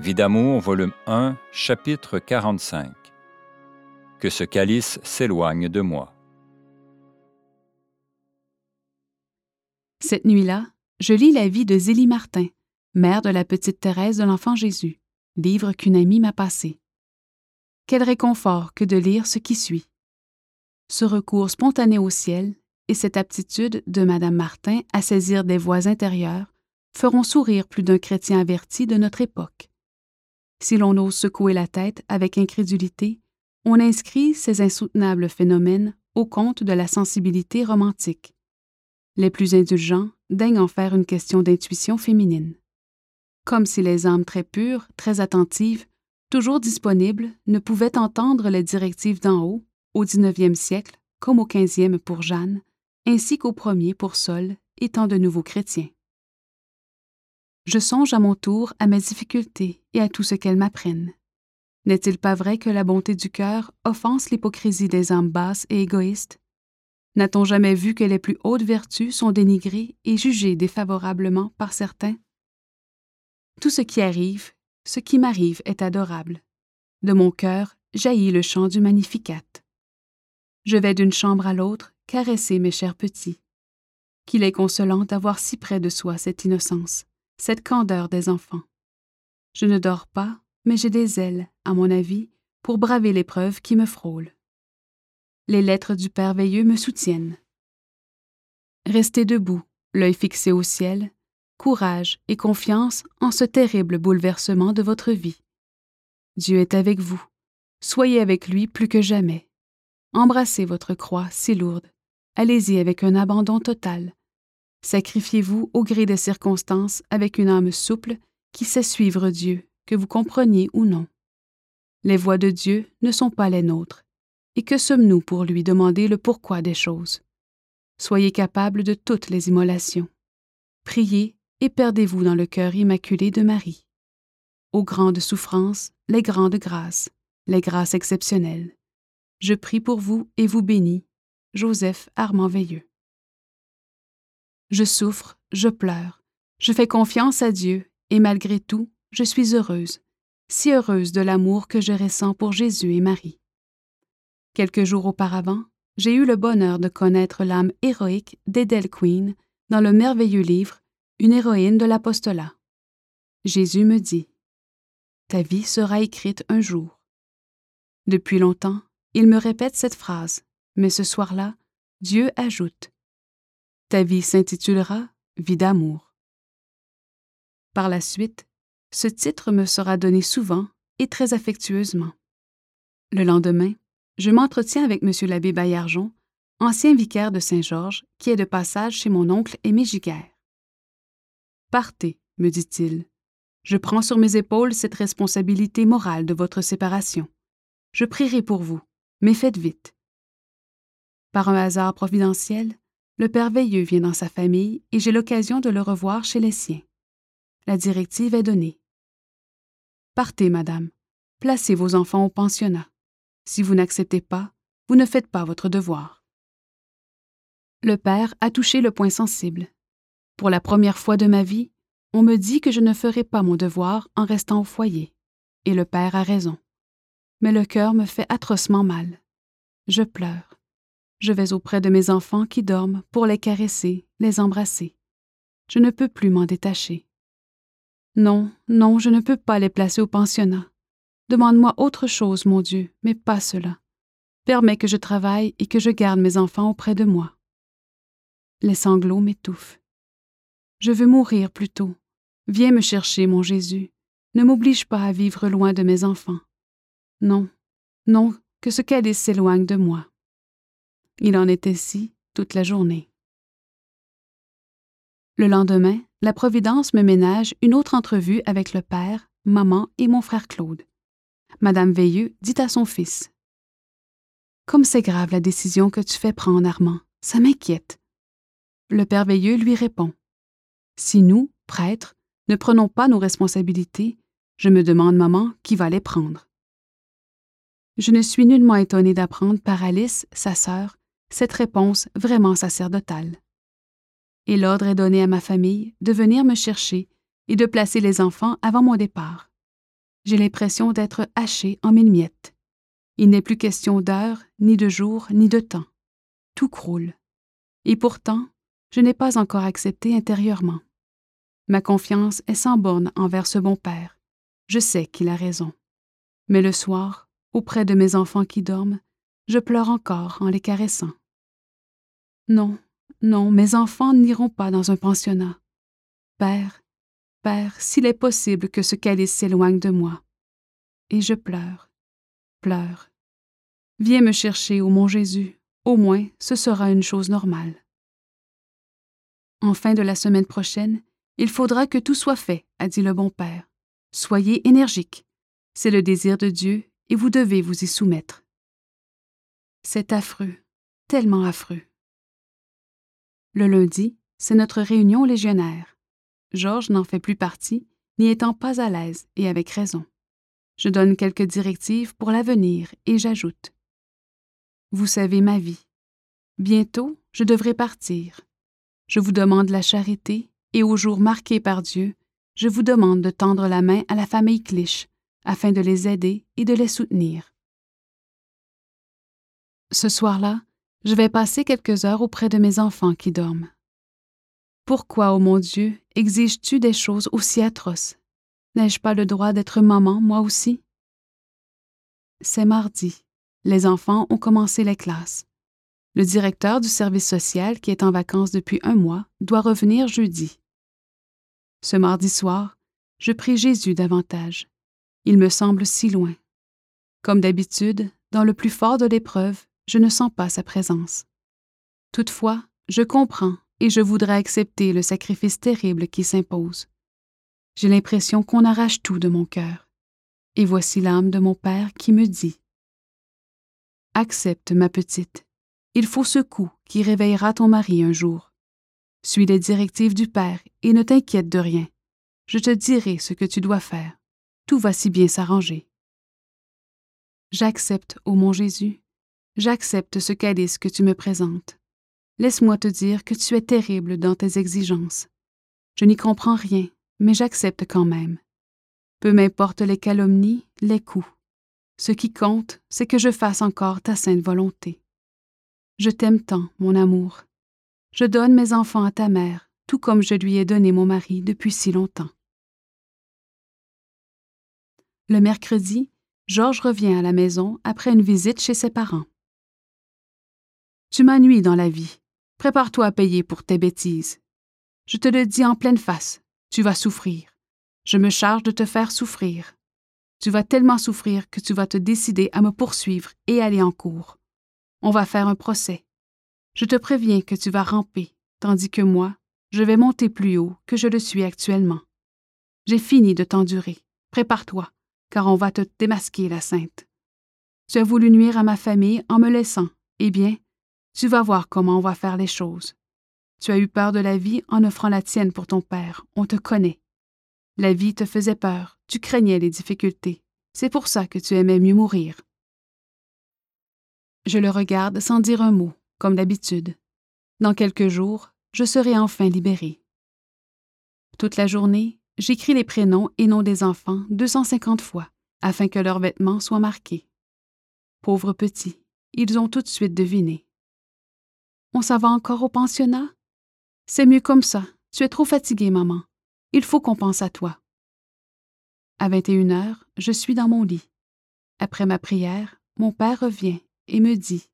Vie d'amour, volume 1, chapitre 45. Que ce calice s'éloigne de moi. Cette nuit-là, je lis la vie de Zélie Martin, mère de la petite Thérèse de l'Enfant Jésus, livre qu'une amie m'a passé. Quel réconfort que de lire ce qui suit. Ce recours spontané au ciel et cette aptitude de Madame Martin à saisir des voix intérieures feront sourire plus d'un chrétien averti de notre époque. Si l'on ose secouer la tête avec incrédulité, on inscrit ces insoutenables phénomènes au compte de la sensibilité romantique. Les plus indulgents daignent en faire une question d'intuition féminine. Comme si les âmes très pures, très attentives, toujours disponibles, ne pouvaient entendre les directives d'en haut, au XIXe siècle, comme au XVe pour Jeanne, ainsi qu'au premier pour Sol, étant de nouveaux chrétiens je songe à mon tour à mes difficultés et à tout ce qu'elles m'apprennent. N'est-il pas vrai que la bonté du cœur offense l'hypocrisie des âmes basses et égoïstes? N'a-t-on jamais vu que les plus hautes vertus sont dénigrées et jugées défavorablement par certains? Tout ce qui arrive, ce qui m'arrive est adorable. De mon cœur jaillit le chant du Magnificat. Je vais d'une chambre à l'autre caresser mes chers petits. Qu'il est consolant d'avoir si près de soi cette innocence cette candeur des enfants. Je ne dors pas, mais j'ai des ailes, à mon avis, pour braver l'épreuve qui me frôle. Les lettres du Père Veilleux me soutiennent. Restez debout, l'œil fixé au ciel, courage et confiance en ce terrible bouleversement de votre vie. Dieu est avec vous. Soyez avec lui plus que jamais. Embrassez votre croix si lourde. Allez-y avec un abandon total. Sacrifiez-vous au gré des circonstances avec une âme souple qui sait suivre Dieu, que vous compreniez ou non. Les voies de Dieu ne sont pas les nôtres, et que sommes-nous pour lui demander le pourquoi des choses? Soyez capables de toutes les immolations. Priez et perdez-vous dans le cœur immaculé de Marie. Aux grandes souffrances, les grandes grâces, les grâces exceptionnelles. Je prie pour vous et vous bénis. Joseph Armand Veilleux. Je souffre, je pleure, je fais confiance à Dieu, et malgré tout, je suis heureuse, si heureuse de l'amour que je ressens pour Jésus et Marie. Quelques jours auparavant, j'ai eu le bonheur de connaître l'âme héroïque d'Edel Queen dans le merveilleux livre Une héroïne de l'apostolat. Jésus me dit Ta vie sera écrite un jour. Depuis longtemps, il me répète cette phrase, mais ce soir-là, Dieu ajoute ta vie s'intitulera Vie d'amour. Par la suite, ce titre me sera donné souvent et très affectueusement. Le lendemain, je m'entretiens avec M. l'abbé Baillargeon, ancien vicaire de Saint-Georges, qui est de passage chez mon oncle Aimé Giguère. Partez, me dit-il. Je prends sur mes épaules cette responsabilité morale de votre séparation. Je prierai pour vous, mais faites vite. Par un hasard providentiel, le père Veilleux vient dans sa famille et j'ai l'occasion de le revoir chez les siens. La directive est donnée. Partez, madame. Placez vos enfants au pensionnat. Si vous n'acceptez pas, vous ne faites pas votre devoir. Le père a touché le point sensible. Pour la première fois de ma vie, on me dit que je ne ferai pas mon devoir en restant au foyer. Et le père a raison. Mais le cœur me fait atrocement mal. Je pleure. Je vais auprès de mes enfants qui dorment pour les caresser, les embrasser. Je ne peux plus m'en détacher. Non, non, je ne peux pas les placer au pensionnat. Demande-moi autre chose, mon Dieu, mais pas cela. Permets que je travaille et que je garde mes enfants auprès de moi. Les sanglots m'étouffent. Je veux mourir plutôt. Viens me chercher, mon Jésus. Ne m'oblige pas à vivre loin de mes enfants. Non, non, que ce calice s'éloigne de moi. Il en est ainsi toute la journée. Le lendemain, la Providence me ménage une autre entrevue avec le père, maman et mon frère Claude. Madame Veilleux dit à son fils Comme c'est grave la décision que tu fais prendre, Armand, ça m'inquiète. Le père Veilleux lui répond Si nous, prêtres, ne prenons pas nos responsabilités, je me demande, maman, qui va les prendre. Je ne suis nullement étonnée d'apprendre par Alice, sa sœur, cette réponse vraiment sacerdotale. Et l'ordre est donné à ma famille de venir me chercher et de placer les enfants avant mon départ. J'ai l'impression d'être haché en mille miettes. Il n'est plus question d'heure, ni de jour, ni de temps. Tout croule. Et pourtant, je n'ai pas encore accepté intérieurement. Ma confiance est sans borne envers ce bon père. Je sais qu'il a raison. Mais le soir, auprès de mes enfants qui dorment, je pleure encore en les caressant. Non, non, mes enfants n'iront pas dans un pensionnat. Père, Père, s'il est possible que ce calice s'éloigne de moi. Et je pleure, pleure. Viens me chercher, ô mon Jésus, au moins ce sera une chose normale. En fin de la semaine prochaine, il faudra que tout soit fait, a dit le bon Père. Soyez énergique. C'est le désir de Dieu et vous devez vous y soumettre. C'est affreux, tellement affreux. Le lundi, c'est notre réunion légionnaire. Georges n'en fait plus partie, n'y étant pas à l'aise et avec raison. Je donne quelques directives pour l'avenir et j'ajoute. Vous savez ma vie. Bientôt, je devrai partir. Je vous demande la charité et au jour marqué par Dieu, je vous demande de tendre la main à la famille Clich afin de les aider et de les soutenir. Ce soir-là, je vais passer quelques heures auprès de mes enfants qui dorment. Pourquoi, ô mon Dieu, exiges-tu des choses aussi atroces? N'ai-je pas le droit d'être maman, moi aussi? C'est mardi. Les enfants ont commencé les classes. Le directeur du service social, qui est en vacances depuis un mois, doit revenir jeudi. Ce mardi soir, je prie Jésus davantage. Il me semble si loin. Comme d'habitude, dans le plus fort de l'épreuve, je ne sens pas sa présence. Toutefois, je comprends et je voudrais accepter le sacrifice terrible qui s'impose. J'ai l'impression qu'on arrache tout de mon cœur. Et voici l'âme de mon Père qui me dit Accepte, ma petite. Il faut ce coup qui réveillera ton mari un jour. Suis les directives du Père et ne t'inquiète de rien. Je te dirai ce que tu dois faire. Tout va si bien s'arranger. J'accepte, ô mon Jésus, J'accepte ce calice que tu me présentes. Laisse-moi te dire que tu es terrible dans tes exigences. Je n'y comprends rien, mais j'accepte quand même. Peu m'importe les calomnies, les coups. Ce qui compte, c'est que je fasse encore ta sainte volonté. Je t'aime tant, mon amour. Je donne mes enfants à ta mère, tout comme je lui ai donné mon mari depuis si longtemps. Le mercredi, Georges revient à la maison après une visite chez ses parents. Tu m'ennuies dans la vie. Prépare-toi à payer pour tes bêtises. Je te le dis en pleine face, tu vas souffrir. Je me charge de te faire souffrir. Tu vas tellement souffrir que tu vas te décider à me poursuivre et aller en cours. On va faire un procès. Je te préviens que tu vas ramper, tandis que moi, je vais monter plus haut que je le suis actuellement. J'ai fini de t'endurer. Prépare-toi, car on va te démasquer, la sainte. Tu as voulu nuire à ma famille en me laissant. Eh bien, tu vas voir comment on va faire les choses. Tu as eu peur de la vie en offrant la tienne pour ton père. On te connaît. La vie te faisait peur. Tu craignais les difficultés. C'est pour ça que tu aimais mieux mourir. Je le regarde sans dire un mot, comme d'habitude. Dans quelques jours, je serai enfin libérée. Toute la journée, j'écris les prénoms et noms des enfants 250 fois, afin que leurs vêtements soient marqués. Pauvres petits, ils ont tout de suite deviné. On s'en va encore au pensionnat? C'est mieux comme ça. Tu es trop fatiguée, maman. Il faut qu'on pense à toi. À 21 heures, je suis dans mon lit. Après ma prière, mon père revient et me dit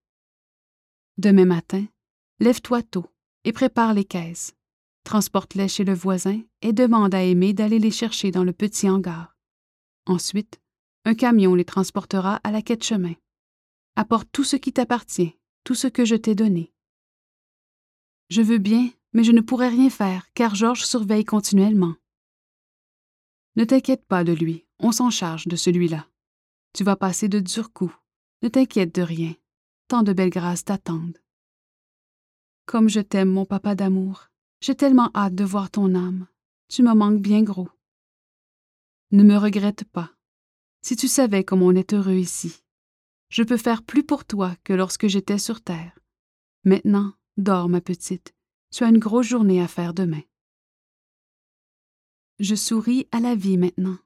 Demain matin, lève-toi tôt et prépare les caisses. Transporte-les chez le voisin et demande à Aimé d'aller les chercher dans le petit hangar. Ensuite, un camion les transportera à la quête chemin. Apporte tout ce qui t'appartient, tout ce que je t'ai donné. Je veux bien, mais je ne pourrai rien faire, car Georges surveille continuellement. Ne t'inquiète pas de lui, on s'en charge de celui-là. Tu vas passer de durs coups. Ne t'inquiète de rien. Tant de belles grâces t'attendent. Comme je t'aime, mon papa d'amour. J'ai tellement hâte de voir ton âme. Tu me manques bien gros. Ne me regrette pas. Si tu savais comme on est heureux ici. Je peux faire plus pour toi que lorsque j'étais sur terre. Maintenant, Dors, ma petite. Tu as une grosse journée à faire demain. Je souris à la vie maintenant.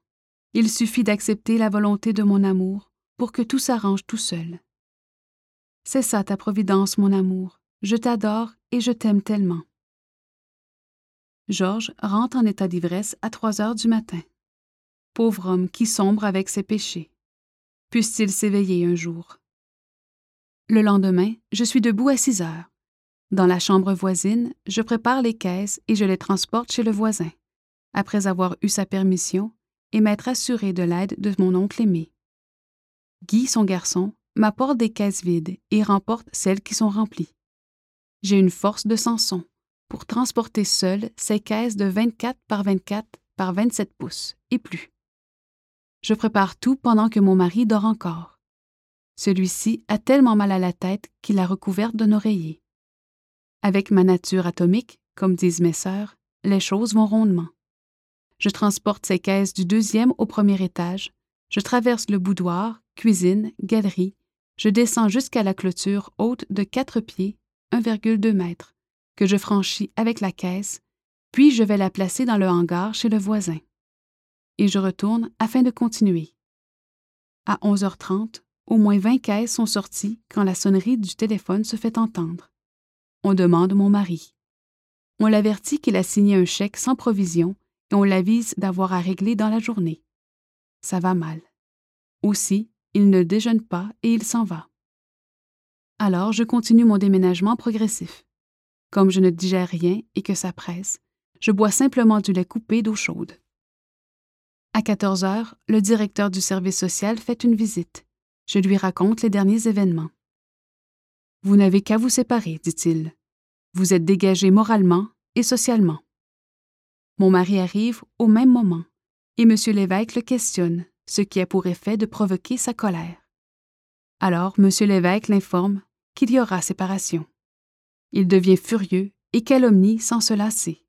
Il suffit d'accepter la volonté de mon amour pour que tout s'arrange tout seul. C'est ça ta providence, mon amour. Je t'adore et je t'aime tellement. Georges rentre en état d'ivresse à trois heures du matin. Pauvre homme qui sombre avec ses péchés. Puisse-t-il s'éveiller un jour? Le lendemain, je suis debout à six heures. Dans la chambre voisine, je prépare les caisses et je les transporte chez le voisin, après avoir eu sa permission et m'être assuré de l'aide de mon oncle aimé. Guy, son garçon, m'apporte des caisses vides et remporte celles qui sont remplies. J'ai une force de Samson pour transporter seul ces caisses de 24 par 24 par 27 pouces et plus. Je prépare tout pendant que mon mari dort encore. Celui-ci a tellement mal à la tête qu'il a recouverte d'un oreiller. Avec ma nature atomique, comme disent mes sœurs, les choses vont rondement. Je transporte ces caisses du deuxième au premier étage, je traverse le boudoir, cuisine, galerie, je descends jusqu'à la clôture haute de 4 pieds, 1,2 mètres, que je franchis avec la caisse, puis je vais la placer dans le hangar chez le voisin. Et je retourne afin de continuer. À 11h30, au moins 20 caisses sont sorties quand la sonnerie du téléphone se fait entendre. On demande mon mari. On l'avertit qu'il a signé un chèque sans provision et on l'avise d'avoir à régler dans la journée. Ça va mal. Aussi, il ne déjeune pas et il s'en va. Alors, je continue mon déménagement progressif. Comme je ne digère rien et que ça presse, je bois simplement du lait coupé d'eau chaude. À 14 heures, le directeur du service social fait une visite. Je lui raconte les derniers événements. Vous n'avez qu'à vous séparer, dit-il. Vous êtes dégagé moralement et socialement. Mon mari arrive au même moment, et M. l'évêque le questionne, ce qui a pour effet de provoquer sa colère. Alors M. l'évêque l'informe qu'il y aura séparation. Il devient furieux et calomnie sans se lasser.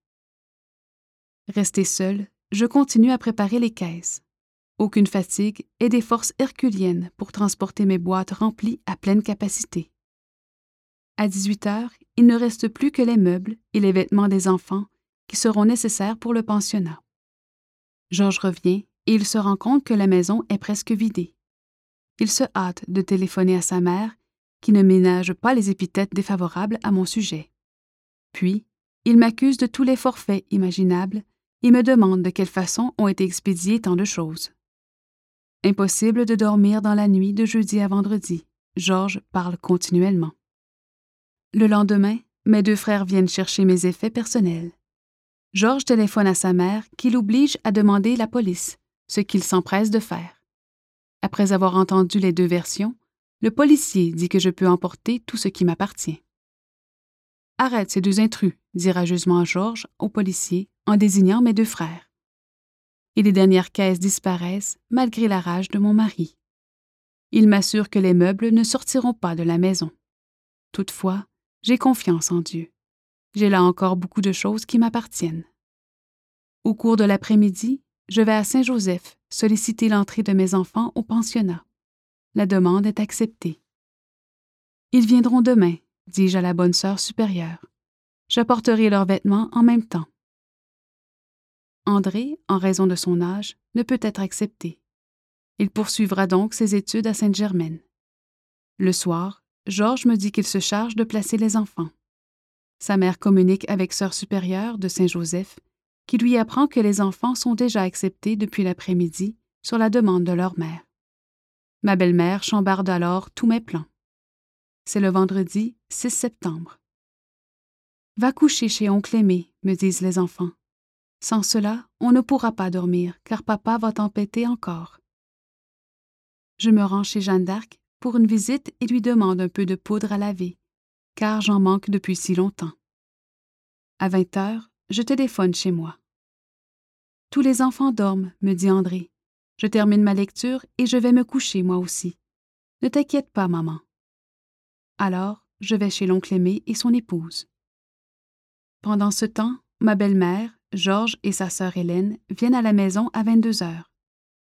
Resté seul, je continue à préparer les caisses. Aucune fatigue et des forces herculiennes pour transporter mes boîtes remplies à pleine capacité. À 18 heures, il ne reste plus que les meubles et les vêtements des enfants qui seront nécessaires pour le pensionnat. Georges revient et il se rend compte que la maison est presque vidée. Il se hâte de téléphoner à sa mère, qui ne ménage pas les épithètes défavorables à mon sujet. Puis, il m'accuse de tous les forfaits imaginables et me demande de quelle façon ont été expédiées tant de choses. Impossible de dormir dans la nuit de jeudi à vendredi. Georges parle continuellement. Le lendemain, mes deux frères viennent chercher mes effets personnels. Georges téléphone à sa mère qui l'oblige à demander la police, ce qu'il s'empresse de faire. Après avoir entendu les deux versions, le policier dit que je peux emporter tout ce qui m'appartient. Arrête ces deux intrus, dit rageusement Georges au policier en désignant mes deux frères. Et les dernières caisses disparaissent malgré la rage de mon mari. Il m'assure que les meubles ne sortiront pas de la maison. Toutefois, j'ai confiance en Dieu. J'ai là encore beaucoup de choses qui m'appartiennent. Au cours de l'après-midi, je vais à Saint-Joseph solliciter l'entrée de mes enfants au pensionnat. La demande est acceptée. Ils viendront demain, dis-je à la bonne sœur supérieure. J'apporterai leurs vêtements en même temps. André, en raison de son âge, ne peut être accepté. Il poursuivra donc ses études à Sainte-Germaine. Le soir, Georges me dit qu'il se charge de placer les enfants. Sa mère communique avec Sœur supérieure de Saint-Joseph, qui lui apprend que les enfants sont déjà acceptés depuis l'après-midi sur la demande de leur mère. Ma belle-mère chambarde alors tous mes plans. C'est le vendredi 6 septembre. Va coucher chez oncle aimé, me disent les enfants. Sans cela, on ne pourra pas dormir, car papa va t'empêter encore. Je me rends chez Jeanne d'Arc pour une visite et lui demande un peu de poudre à laver, car j'en manque depuis si longtemps. À 20 heures, je téléphone chez moi. Tous les enfants dorment, me dit André. Je termine ma lecture et je vais me coucher moi aussi. Ne t'inquiète pas, maman. Alors, je vais chez l'oncle aimé et son épouse. Pendant ce temps, ma belle-mère, Georges et sa sœur Hélène viennent à la maison à 22 heures.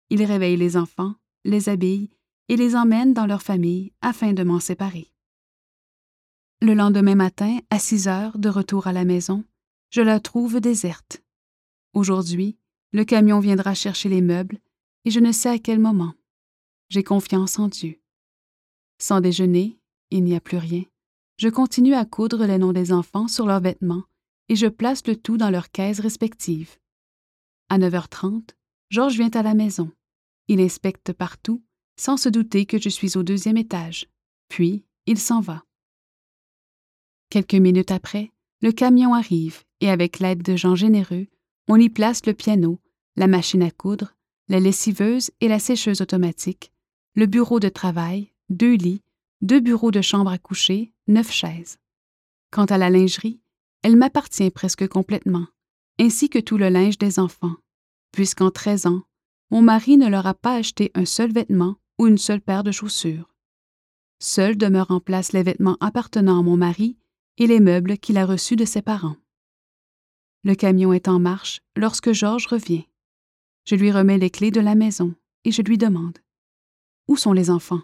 Ils réveillent les enfants, les habillent et les emmène dans leur famille afin de m'en séparer. Le lendemain matin, à 6 heures, de retour à la maison, je la trouve déserte. Aujourd'hui, le camion viendra chercher les meubles, et je ne sais à quel moment. J'ai confiance en Dieu. Sans déjeuner, il n'y a plus rien. Je continue à coudre les noms des enfants sur leurs vêtements et je place le tout dans leurs caisses respectives. À 9h30, Georges vient à la maison. Il inspecte partout, sans se douter que je suis au deuxième étage. Puis, il s'en va. Quelques minutes après, le camion arrive et avec l'aide de gens généreux, on y place le piano, la machine à coudre, la lessiveuse et la sécheuse automatique, le bureau de travail, deux lits, deux bureaux de chambre à coucher, neuf chaises. Quant à la lingerie, elle m'appartient presque complètement, ainsi que tout le linge des enfants, puisqu'en treize ans, mon mari ne leur a pas acheté un seul vêtement ou une seule paire de chaussures. Seuls demeurent en place les vêtements appartenant à mon mari et les meubles qu'il a reçus de ses parents. Le camion est en marche lorsque Georges revient. Je lui remets les clés de la maison et je lui demande Où sont les enfants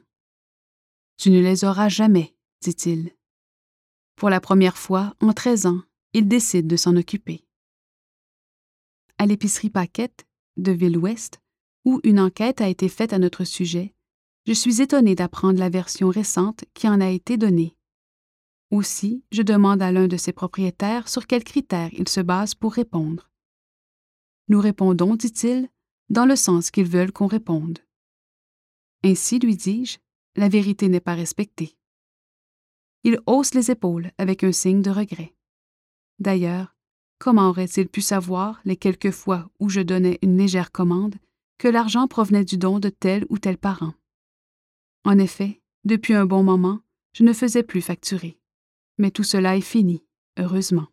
Tu ne les auras jamais, dit-il. Pour la première fois en treize ans, il décide de s'en occuper. À l'épicerie Paquette de Ville-Ouest, où une enquête a été faite à notre sujet, je suis étonné d'apprendre la version récente qui en a été donnée. Aussi, je demande à l'un de ses propriétaires sur quels critères il se base pour répondre. Nous répondons, dit-il, dans le sens qu'ils veulent qu'on réponde. Ainsi, lui dis-je, la vérité n'est pas respectée. Il hausse les épaules avec un signe de regret. D'ailleurs, comment aurait-il pu savoir, les quelques fois où je donnais une légère commande, que l'argent provenait du don de tel ou tel parent? En effet, depuis un bon moment, je ne faisais plus facturer. Mais tout cela est fini, heureusement.